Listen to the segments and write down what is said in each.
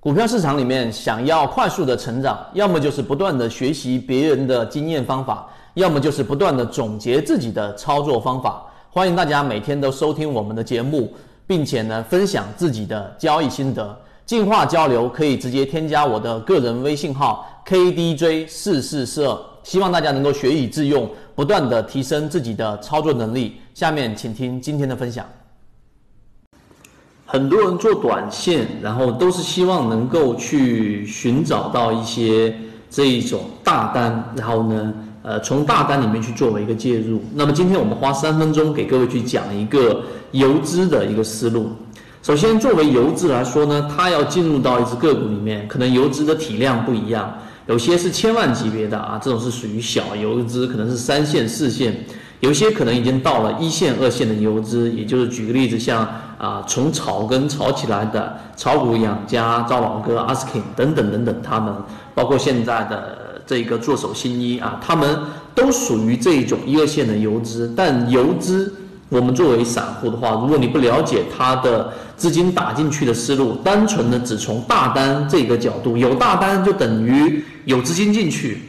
股票市场里面，想要快速的成长，要么就是不断的学习别人的经验方法，要么就是不断的总结自己的操作方法。欢迎大家每天都收听我们的节目，并且呢分享自己的交易心得，进化交流可以直接添加我的个人微信号 KDJ 四四四二。希望大家能够学以致用，不断的提升自己的操作能力。下面请听今天的分享。很多人做短线，然后都是希望能够去寻找到一些这一种大单，然后呢，呃，从大单里面去作为一个介入。那么今天我们花三分钟给各位去讲一个游资的一个思路。首先，作为游资来说呢，它要进入到一只个股里面，可能游资的体量不一样，有些是千万级别的啊，这种是属于小游资，可能是三线、四线；有些可能已经到了一线、二线的游资，也就是举个例子，像。啊，从草根炒起来的炒股养家、赵老哥、阿斯 King 等等等等，他们包括现在的这个做手新一啊，他们都属于这一种一二线的游资。但游资，我们作为散户的话，如果你不了解他的资金打进去的思路，单纯的只从大单这个角度，有大单就等于有资金进去，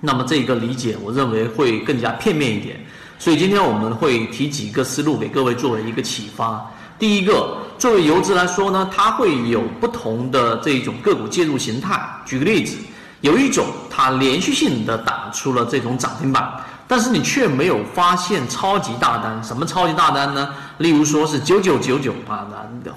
那么这个理解，我认为会更加片面一点。所以今天我们会提几个思路给各位作为一个启发。第一个，作为游资来说呢，它会有不同的这种个股介入形态。举个例子，有一种它连续性的打出了这种涨停板，但是你却没有发现超级大单。什么超级大单呢？例如说是九九九九啊，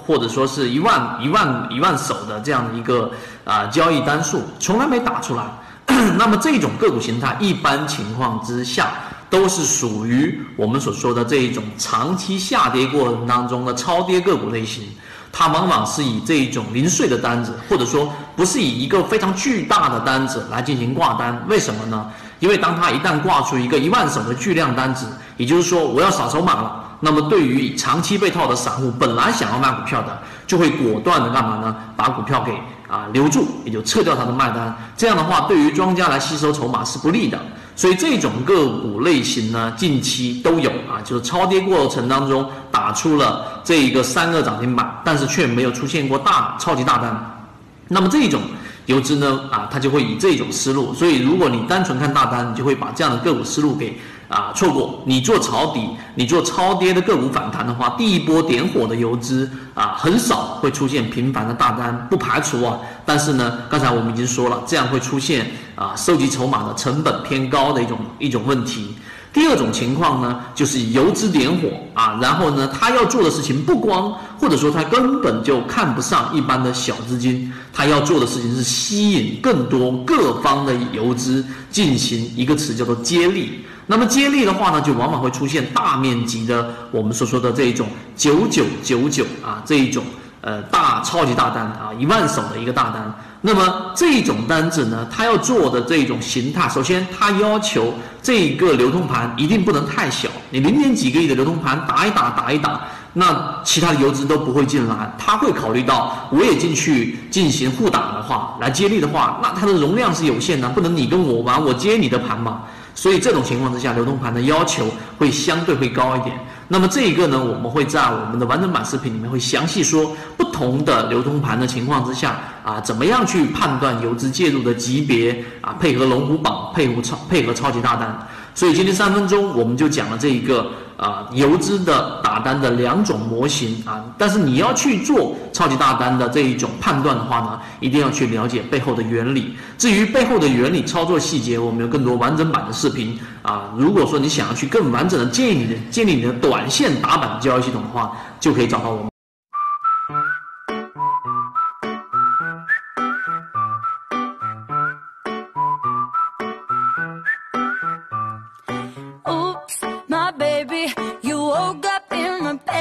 或者说是一万一万一万手的这样的一个啊交易单数，从来没打出来。那么这种个股形态，一般情况之下。都是属于我们所说的这一种长期下跌过程当中的超跌个股类型，它往往是以这一种零碎的单子，或者说不是以一个非常巨大的单子来进行挂单。为什么呢？因为当它一旦挂出一个一万手的巨量单子，也就是说我要扫筹码了，那么对于长期被套的散户，本来想要卖股票的，就会果断的干嘛呢？把股票给啊留住，也就撤掉他的卖单。这样的话，对于庄家来吸收筹码是不利的。所以这种个股类型呢，近期都有啊，就是超跌过程当中打出了这一个三个涨停板，但是却没有出现过大超级大单。那么这种游资呢，啊，它就会以这种思路。所以如果你单纯看大单，你就会把这样的个股思路给。啊，错过你做抄底，你做超跌的个股反弹的话，第一波点火的游资啊，很少会出现频繁的大单，不排除啊。但是呢，刚才我们已经说了，这样会出现啊，收集筹码的成本偏高的一种一种问题。第二种情况呢，就是游资点火啊，然后呢，他要做的事情不光，或者说他根本就看不上一般的小资金，他要做的事情是吸引更多各方的游资进行一个词叫做接力。那么接力的话呢，就往往会出现大面积的我们所说的这一种九九九九啊这一种呃大超级大单啊一万手的一个大单。那么这种单子呢，它要做的这种形态，首先它要求这个流通盘一定不能太小，你零点几个亿的流通盘打一打打一打，那其他的游资都不会进来，他会考虑到我也进去进行互打的话，来接力的话，那它的容量是有限的，不能你跟我玩，我接你的盘嘛。所以这种情况之下，流通盘的要求会相对会高一点。那么这一个呢，我们会在我们的完整版视频里面会详细说不同的流通盘的情况之下啊，怎么样去判断游资介入的级别啊，配合龙虎榜，配合超配合超级大单。所以今天三分钟我们就讲了这一个。啊，游资的打单的两种模型啊，但是你要去做超级大单的这一种判断的话呢，一定要去了解背后的原理。至于背后的原理、操作细节，我们有更多完整版的视频啊。如果说你想要去更完整的建议你的建立你的短线打板交易系统的话，就可以找到我们。